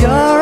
You're